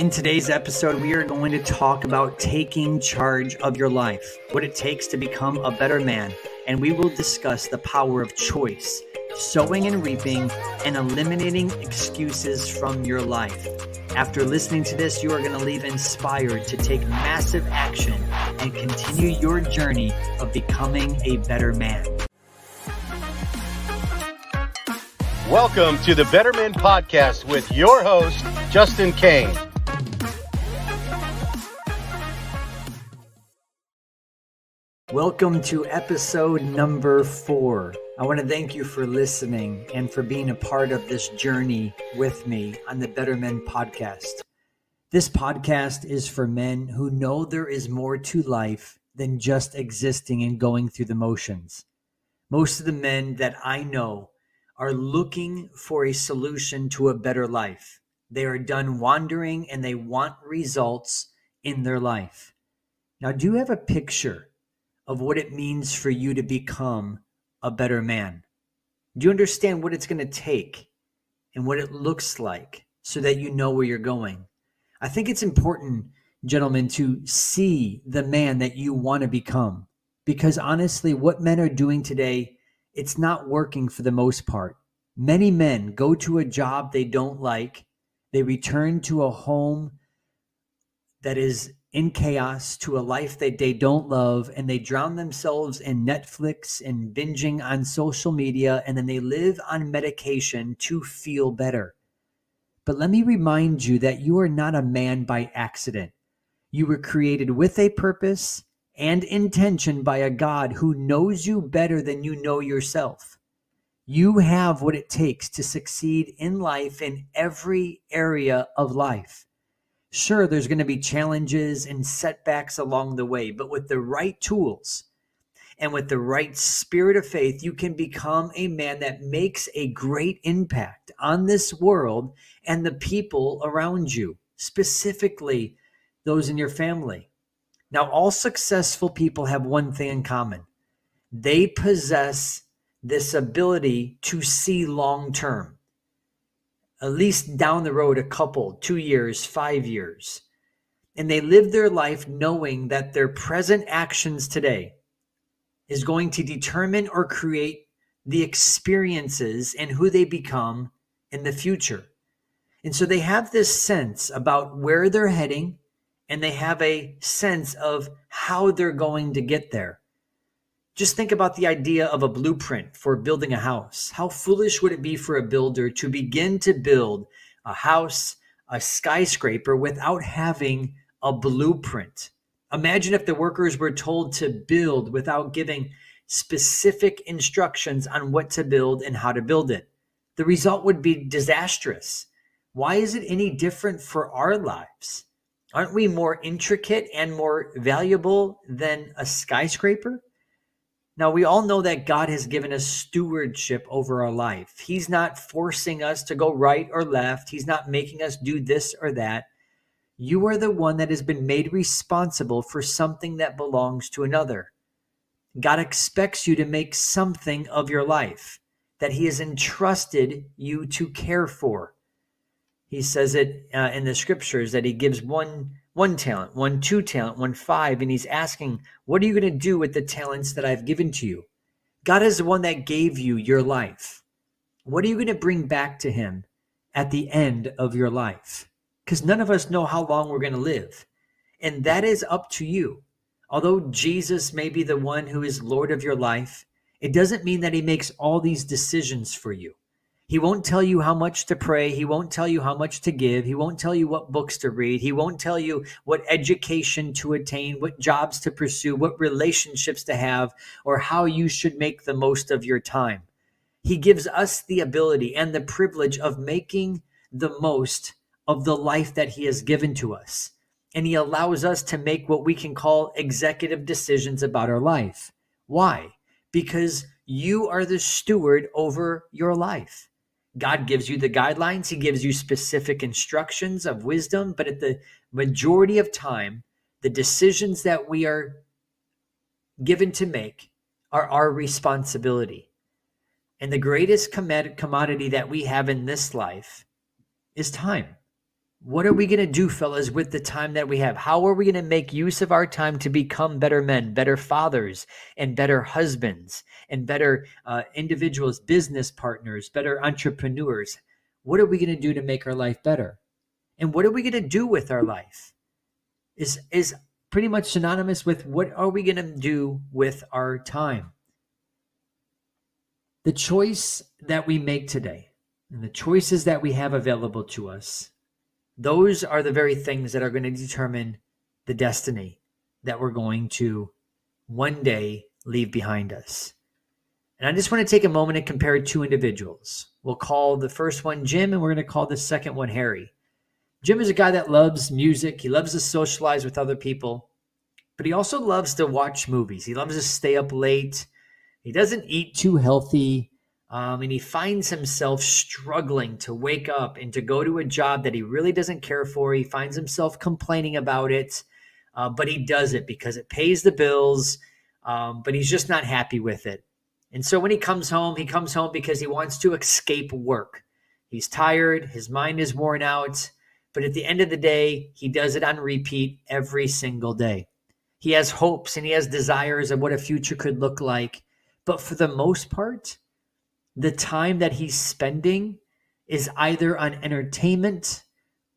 In today's episode, we are going to talk about taking charge of your life, what it takes to become a better man, and we will discuss the power of choice, sowing and reaping, and eliminating excuses from your life. After listening to this, you are going to leave inspired to take massive action and continue your journey of becoming a better man. Welcome to the Better Men Podcast with your host, Justin Kane. Welcome to episode number four. I want to thank you for listening and for being a part of this journey with me on the Better Men podcast. This podcast is for men who know there is more to life than just existing and going through the motions. Most of the men that I know are looking for a solution to a better life. They are done wandering and they want results in their life. Now, do you have a picture? Of what it means for you to become a better man? Do you understand what it's going to take and what it looks like so that you know where you're going? I think it's important, gentlemen, to see the man that you want to become. Because honestly, what men are doing today, it's not working for the most part. Many men go to a job they don't like, they return to a home that is in chaos to a life that they don't love and they drown themselves in Netflix and binging on social media and then they live on medication to feel better. But let me remind you that you are not a man by accident. You were created with a purpose and intention by a God who knows you better than you know yourself. You have what it takes to succeed in life in every area of life. Sure, there's going to be challenges and setbacks along the way, but with the right tools and with the right spirit of faith, you can become a man that makes a great impact on this world and the people around you, specifically those in your family. Now, all successful people have one thing in common they possess this ability to see long term at least down the road a couple, two years, five years. And they live their life knowing that their present actions today is going to determine or create the experiences and who they become in the future. And so they have this sense about where they're heading and they have a sense of how they're going to get there. Just think about the idea of a blueprint for building a house. How foolish would it be for a builder to begin to build a house, a skyscraper, without having a blueprint? Imagine if the workers were told to build without giving specific instructions on what to build and how to build it. The result would be disastrous. Why is it any different for our lives? Aren't we more intricate and more valuable than a skyscraper? Now, we all know that God has given us stewardship over our life. He's not forcing us to go right or left, He's not making us do this or that. You are the one that has been made responsible for something that belongs to another. God expects you to make something of your life that He has entrusted you to care for. He says it uh, in the scriptures that He gives one one talent, one two talent, one five, and he's asking, What are you going to do with the talents that I've given to you? God is the one that gave you your life. What are you going to bring back to him at the end of your life? Because none of us know how long we're going to live. And that is up to you. Although Jesus may be the one who is Lord of your life, it doesn't mean that he makes all these decisions for you. He won't tell you how much to pray. He won't tell you how much to give. He won't tell you what books to read. He won't tell you what education to attain, what jobs to pursue, what relationships to have, or how you should make the most of your time. He gives us the ability and the privilege of making the most of the life that He has given to us. And He allows us to make what we can call executive decisions about our life. Why? Because you are the steward over your life. God gives you the guidelines, He gives you specific instructions of wisdom, but at the majority of time, the decisions that we are given to make are our responsibility. And the greatest commodity that we have in this life is time. What are we going to do, fellas, with the time that we have? How are we going to make use of our time to become better men, better fathers, and better husbands, and better uh, individuals, business partners, better entrepreneurs? What are we going to do to make our life better? And what are we going to do with our life? Is is pretty much synonymous with what are we going to do with our time? The choice that we make today and the choices that we have available to us those are the very things that are going to determine the destiny that we're going to one day leave behind us. And I just want to take a moment and compare two individuals. We'll call the first one Jim, and we're going to call the second one Harry. Jim is a guy that loves music, he loves to socialize with other people, but he also loves to watch movies. He loves to stay up late. He doesn't eat too healthy. Um, and he finds himself struggling to wake up and to go to a job that he really doesn't care for. He finds himself complaining about it, uh, but he does it because it pays the bills, um, but he's just not happy with it. And so when he comes home, he comes home because he wants to escape work. He's tired, his mind is worn out, but at the end of the day, he does it on repeat every single day. He has hopes and he has desires of what a future could look like, but for the most part, the time that he's spending is either on entertainment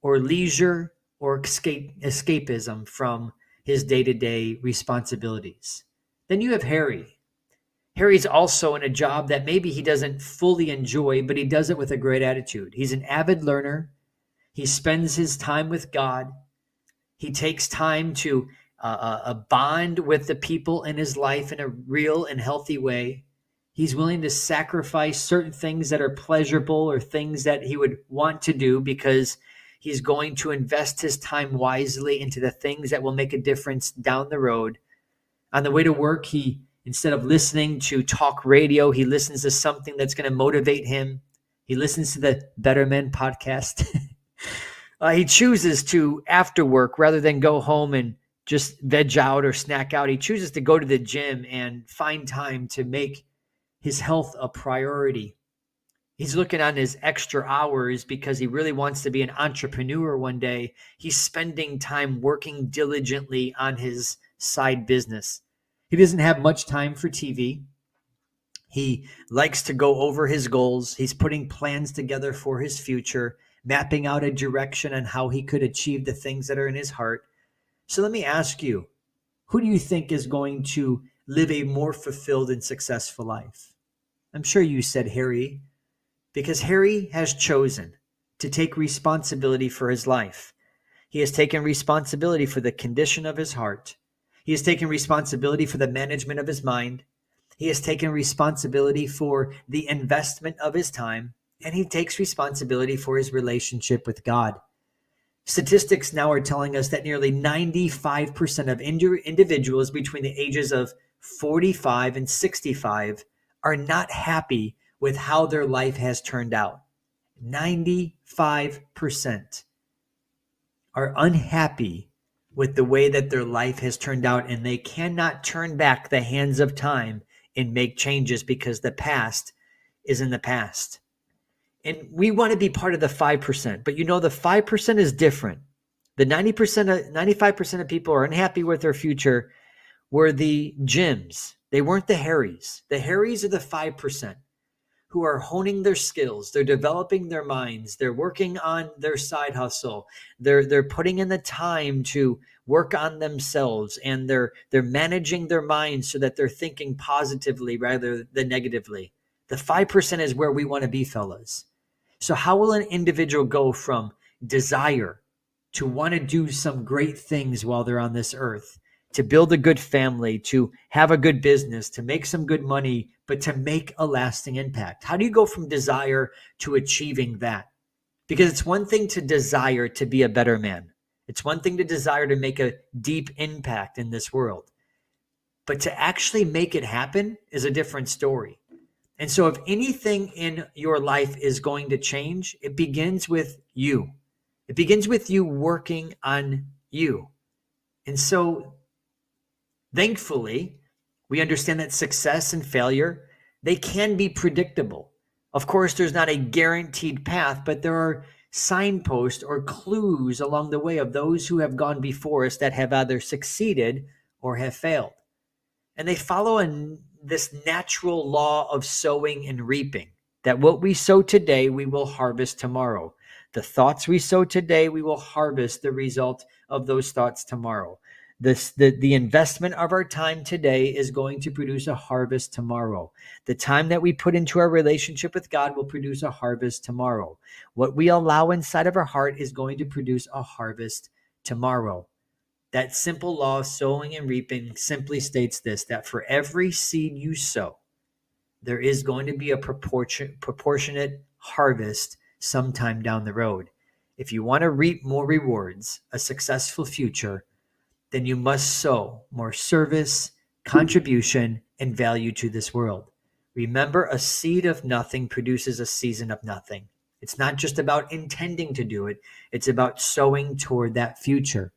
or leisure or escape, escapism from his day to day responsibilities. Then you have Harry. Harry's also in a job that maybe he doesn't fully enjoy, but he does it with a great attitude. He's an avid learner. He spends his time with God. He takes time to uh, uh, bond with the people in his life in a real and healthy way. He's willing to sacrifice certain things that are pleasurable or things that he would want to do because he's going to invest his time wisely into the things that will make a difference down the road. On the way to work, he instead of listening to talk radio, he listens to something that's going to motivate him. He listens to the Better Men podcast. uh, he chooses to, after work, rather than go home and just veg out or snack out, he chooses to go to the gym and find time to make his health a priority. He's looking on his extra hours because he really wants to be an entrepreneur one day. He's spending time working diligently on his side business. He doesn't have much time for TV. He likes to go over his goals. He's putting plans together for his future, mapping out a direction on how he could achieve the things that are in his heart. So let me ask you who do you think is going to live a more fulfilled and successful life? I'm sure you said Harry, because Harry has chosen to take responsibility for his life. He has taken responsibility for the condition of his heart. He has taken responsibility for the management of his mind. He has taken responsibility for the investment of his time. And he takes responsibility for his relationship with God. Statistics now are telling us that nearly 95% of individuals between the ages of 45 and 65 are not happy with how their life has turned out. 95% are unhappy with the way that their life has turned out, and they cannot turn back the hands of time and make changes because the past is in the past. And we want to be part of the 5%, but you know, the 5% is different. The 90% of 95% of people are unhappy with their future were the Jims. they weren't the Harrys. The Harrys are the 5% who are honing their skills. They're developing their minds. They're working on their side hustle. They're they're putting in the time to work on themselves and they're they're managing their minds so that they're thinking positively rather than negatively. The 5% is where we want to be, fellas. So how will an individual go from desire to want to do some great things while they're on this earth to build a good family, to have a good business, to make some good money, but to make a lasting impact? How do you go from desire to achieving that? Because it's one thing to desire to be a better man, it's one thing to desire to make a deep impact in this world. But to actually make it happen is a different story. And so, if anything in your life is going to change, it begins with you. It begins with you working on you. And so, Thankfully, we understand that success and failure, they can be predictable. Of course, there's not a guaranteed path, but there are signposts or clues along the way of those who have gone before us that have either succeeded or have failed. And they follow in this natural law of sowing and reaping that what we sow today, we will harvest tomorrow. The thoughts we sow today, we will harvest the result of those thoughts tomorrow. This, the, the investment of our time today is going to produce a harvest tomorrow. The time that we put into our relationship with God will produce a harvest tomorrow. What we allow inside of our heart is going to produce a harvest tomorrow. That simple law of sowing and reaping simply states this that for every seed you sow, there is going to be a proportion, proportionate harvest sometime down the road. If you want to reap more rewards, a successful future, then you must sow more service, contribution, and value to this world. Remember, a seed of nothing produces a season of nothing. It's not just about intending to do it, it's about sowing toward that future.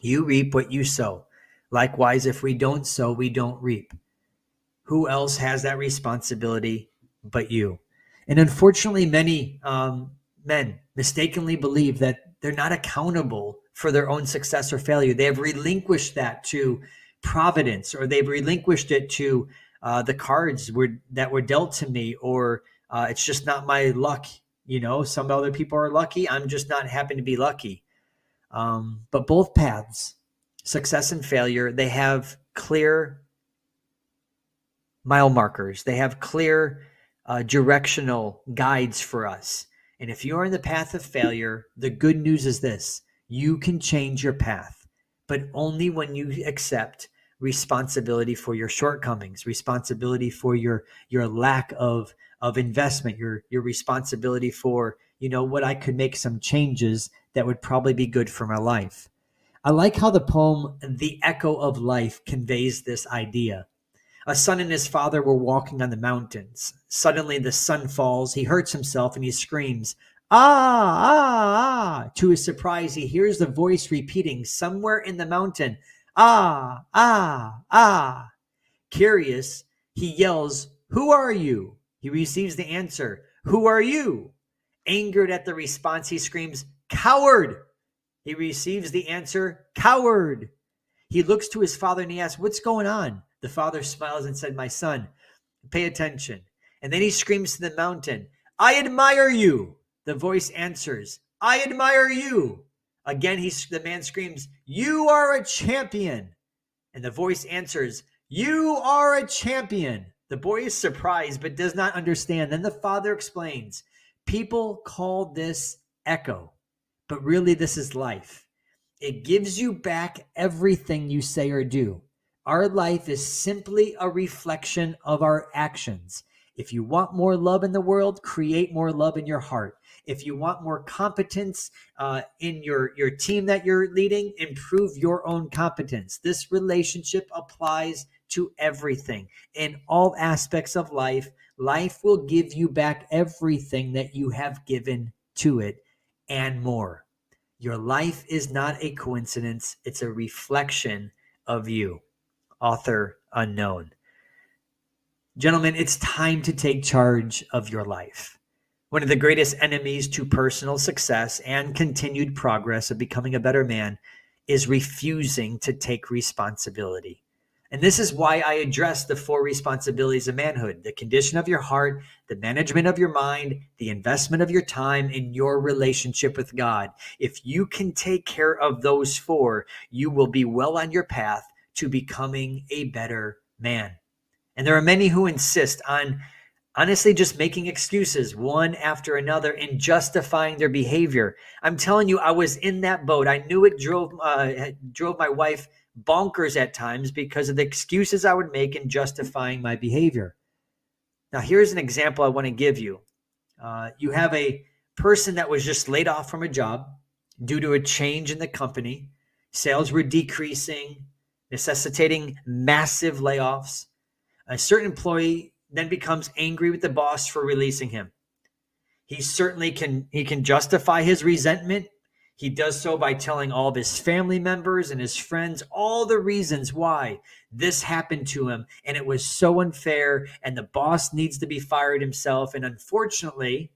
You reap what you sow. Likewise, if we don't sow, we don't reap. Who else has that responsibility but you? And unfortunately, many um, men mistakenly believe that they're not accountable for their own success or failure. They have relinquished that to providence, or they've relinquished it to uh, the cards were, that were dealt to me, or uh, it's just not my luck. You know, some other people are lucky. I'm just not happen to be lucky. Um, but both paths, success and failure, they have clear mile markers. They have clear uh, directional guides for us. And if you're in the path of failure, the good news is this you can change your path, but only when you accept responsibility for your shortcomings, responsibility for your your lack of of investment, your your responsibility for, you know, what I could make some changes that would probably be good for my life. I like how the poem The Echo of Life conveys this idea. A son and his father were walking on the mountains. Suddenly the son falls, he hurts himself and he screams, Ah, ah, ah. To his surprise, he hears the voice repeating somewhere in the mountain, Ah, ah, ah. Curious, he yells, Who are you? He receives the answer, Who are you? Angered at the response, he screams, Coward! He receives the answer, Coward! He looks to his father and he asks, What's going on? The father smiles and said, My son, pay attention. And then he screams to the mountain, I admire you. The voice answers, I admire you. Again, he, the man screams, You are a champion. And the voice answers, You are a champion. The boy is surprised but does not understand. Then the father explains, People call this echo, but really this is life. It gives you back everything you say or do. Our life is simply a reflection of our actions. If you want more love in the world, create more love in your heart. If you want more competence uh, in your, your team that you're leading, improve your own competence. This relationship applies to everything in all aspects of life. Life will give you back everything that you have given to it and more. Your life is not a coincidence, it's a reflection of you. Author unknown. Gentlemen, it's time to take charge of your life. One of the greatest enemies to personal success and continued progress of becoming a better man is refusing to take responsibility. And this is why I address the four responsibilities of manhood the condition of your heart, the management of your mind, the investment of your time, and your relationship with God. If you can take care of those four, you will be well on your path to becoming a better man. And there are many who insist on honestly just making excuses one after another and justifying their behavior. I'm telling you, I was in that boat. I knew it drove uh, drove my wife bonkers at times because of the excuses I would make in justifying my behavior. Now, here's an example I want to give you. Uh, you have a person that was just laid off from a job due to a change in the company. Sales were decreasing, necessitating massive layoffs. A certain employee then becomes angry with the boss for releasing him. He certainly can he can justify his resentment. He does so by telling all of his family members and his friends all the reasons why this happened to him and it was so unfair and the boss needs to be fired himself and unfortunately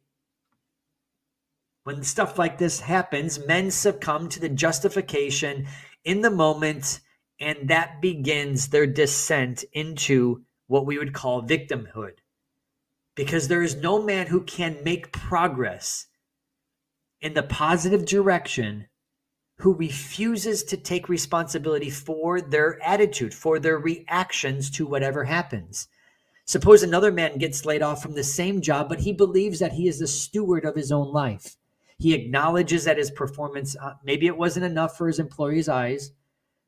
When stuff like this happens, men succumb to the justification in the moment, and that begins their descent into what we would call victimhood. Because there is no man who can make progress in the positive direction who refuses to take responsibility for their attitude, for their reactions to whatever happens. Suppose another man gets laid off from the same job, but he believes that he is the steward of his own life. He acknowledges that his performance, uh, maybe it wasn't enough for his employer's eyes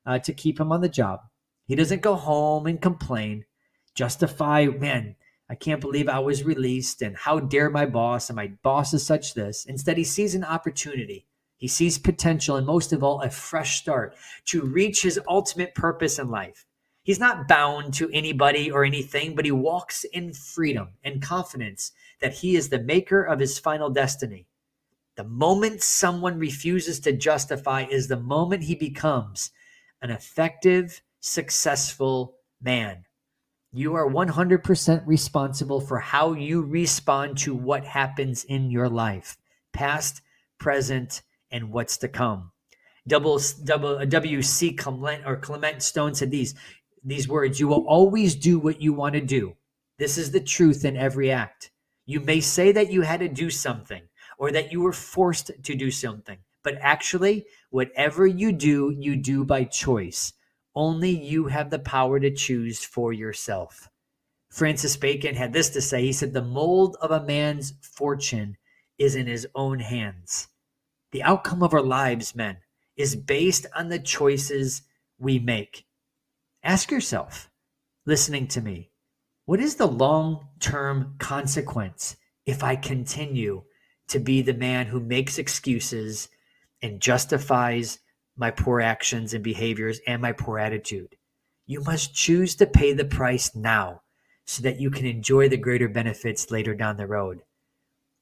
uh, to keep him on the job. He doesn't go home and complain, justify, man, I can't believe I was released, and how dare my boss, and my boss is such this. Instead, he sees an opportunity. He sees potential, and most of all, a fresh start to reach his ultimate purpose in life. He's not bound to anybody or anything, but he walks in freedom and confidence that he is the maker of his final destiny. The moment someone refuses to justify is the moment he becomes an effective, successful man. You are 100% responsible for how you respond to what happens in your life, past, present, and what's to come. Double, double, uh, W.C. Clement or Clement Stone said these these words: "You will always do what you want to do. This is the truth in every act. You may say that you had to do something or that you were forced to do something, but actually, whatever you do, you do by choice. Only you have the power to choose for yourself. Francis Bacon had this to say He said, The mold of a man's fortune is in his own hands. The outcome of our lives, men, is based on the choices we make. Ask yourself, listening to me, what is the long term consequence if I continue to be the man who makes excuses and justifies my poor actions and behaviors and my poor attitude. You must choose to pay the price now so that you can enjoy the greater benefits later down the road.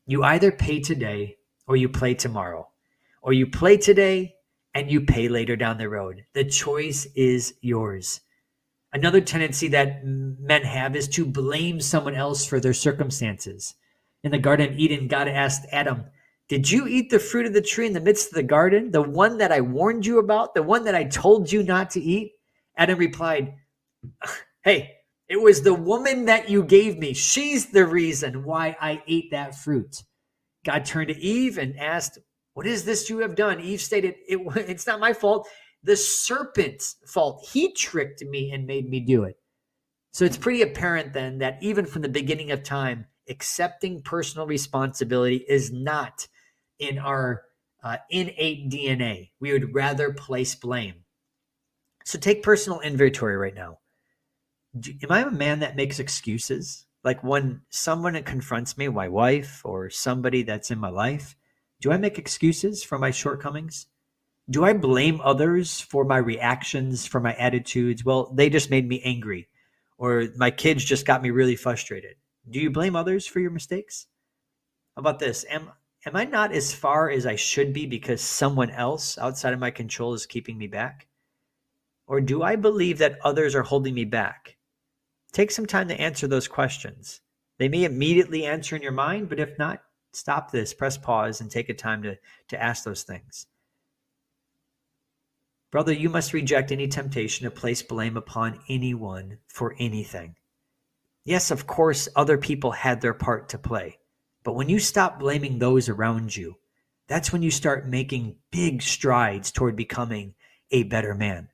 You either pay today or you play tomorrow, or you play today and you pay later down the road. The choice is yours. Another tendency that men have is to blame someone else for their circumstances. In the Garden of Eden, God asked Adam, Did you eat the fruit of the tree in the midst of the garden, the one that I warned you about, the one that I told you not to eat? Adam replied, Hey, it was the woman that you gave me. She's the reason why I ate that fruit. God turned to Eve and asked, What is this you have done? Eve stated, it, It's not my fault. The serpent's fault. He tricked me and made me do it. So it's pretty apparent then that even from the beginning of time, accepting personal responsibility is not in our uh, innate DNA. We would rather place blame. So take personal inventory right now. Do, am I a man that makes excuses? Like when someone confronts me, my wife or somebody that's in my life, do I make excuses for my shortcomings? Do I blame others for my reactions, for my attitudes? Well, they just made me angry, or my kids just got me really frustrated. Do you blame others for your mistakes? How about this? Am am I not as far as I should be because someone else outside of my control is keeping me back? Or do I believe that others are holding me back? Take some time to answer those questions. They may immediately answer in your mind, but if not, stop this, press pause, and take a time to, to ask those things. Brother, you must reject any temptation to place blame upon anyone for anything. Yes, of course, other people had their part to play. But when you stop blaming those around you, that's when you start making big strides toward becoming a better man.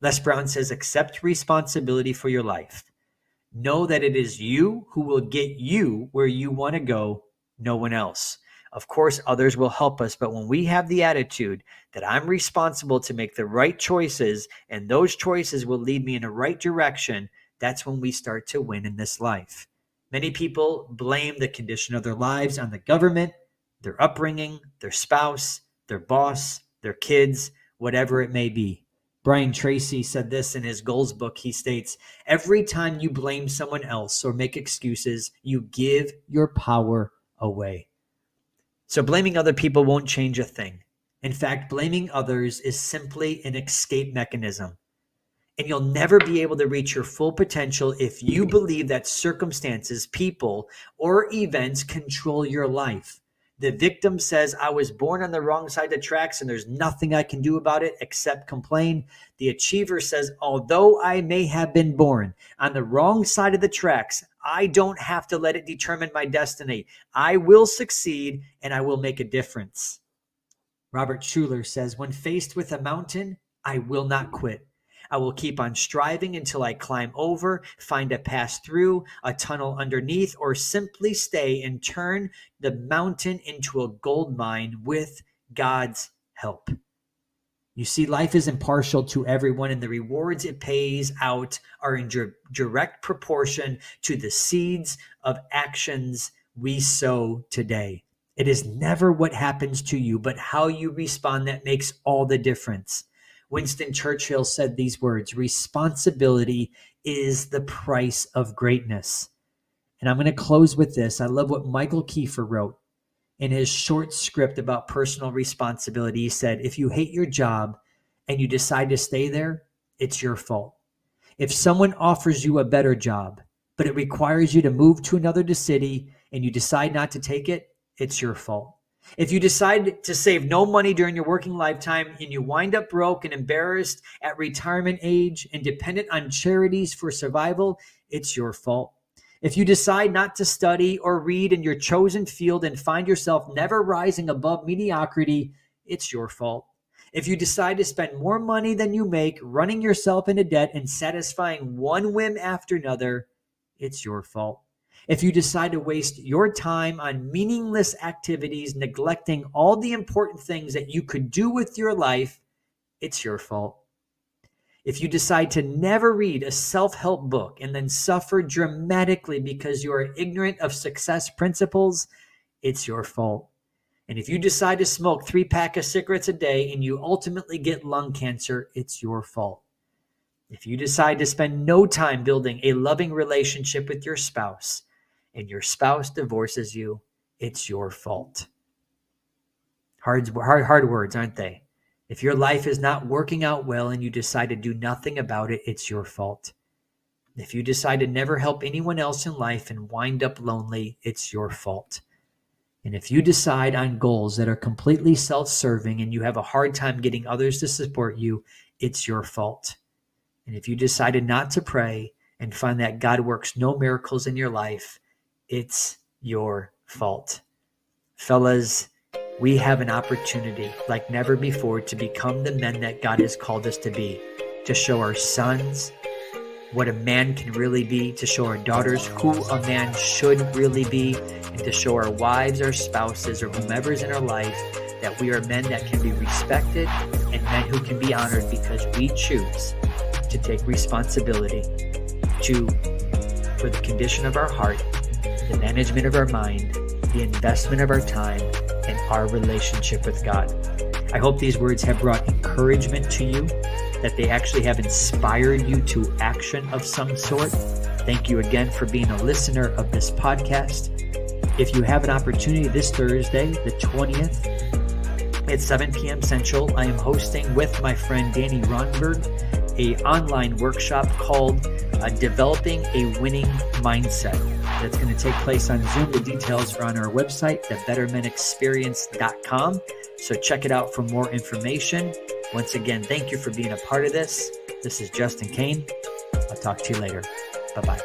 Les Brown says, accept responsibility for your life. Know that it is you who will get you where you want to go, no one else. Of course, others will help us, but when we have the attitude that I'm responsible to make the right choices and those choices will lead me in the right direction, that's when we start to win in this life. Many people blame the condition of their lives on the government, their upbringing, their spouse, their boss, their kids, whatever it may be. Brian Tracy said this in his goals book. He states, Every time you blame someone else or make excuses, you give your power away. So blaming other people won't change a thing. In fact, blaming others is simply an escape mechanism and you'll never be able to reach your full potential if you believe that circumstances, people, or events control your life. The victim says, I was born on the wrong side of the tracks and there's nothing I can do about it except complain. The achiever says, Although I may have been born on the wrong side of the tracks, I don't have to let it determine my destiny. I will succeed and I will make a difference. Robert Schuller says, When faced with a mountain, I will not quit. I will keep on striving until I climb over, find a pass through, a tunnel underneath, or simply stay and turn the mountain into a gold mine with God's help. You see, life is impartial to everyone, and the rewards it pays out are in direct proportion to the seeds of actions we sow today. It is never what happens to you, but how you respond that makes all the difference. Winston Churchill said these words Responsibility is the price of greatness. And I'm going to close with this. I love what Michael Kiefer wrote in his short script about personal responsibility. He said, If you hate your job and you decide to stay there, it's your fault. If someone offers you a better job, but it requires you to move to another city and you decide not to take it, it's your fault. If you decide to save no money during your working lifetime and you wind up broke and embarrassed at retirement age and dependent on charities for survival, it's your fault. If you decide not to study or read in your chosen field and find yourself never rising above mediocrity, it's your fault. If you decide to spend more money than you make, running yourself into debt and satisfying one whim after another, it's your fault. If you decide to waste your time on meaningless activities, neglecting all the important things that you could do with your life, it's your fault. If you decide to never read a self help book and then suffer dramatically because you are ignorant of success principles, it's your fault. And if you decide to smoke three pack of cigarettes a day and you ultimately get lung cancer, it's your fault. If you decide to spend no time building a loving relationship with your spouse and your spouse divorces you, it's your fault. Hard, hard, hard words, aren't they? If your life is not working out well and you decide to do nothing about it, it's your fault. If you decide to never help anyone else in life and wind up lonely, it's your fault. And if you decide on goals that are completely self serving and you have a hard time getting others to support you, it's your fault. And if you decided not to pray and find that God works no miracles in your life, it's your fault. Fellas, we have an opportunity like never before to become the men that God has called us to be, to show our sons what a man can really be, to show our daughters who a man should really be, and to show our wives, our spouses, or whomever's in our life that we are men that can be respected and men who can be honored because we choose to take responsibility to for the condition of our heart the management of our mind, the investment of our time, and our relationship with God. I hope these words have brought encouragement to you, that they actually have inspired you to action of some sort. Thank you again for being a listener of this podcast. If you have an opportunity this Thursday, the 20th, at 7 p.m. Central, I am hosting with my friend Danny Ronberg a online workshop called uh, Developing a Winning Mindset that's going to take place on Zoom. The details are on our website, thebettermenexperience.com. So check it out for more information. Once again, thank you for being a part of this. This is Justin Kane. I'll talk to you later. Bye bye.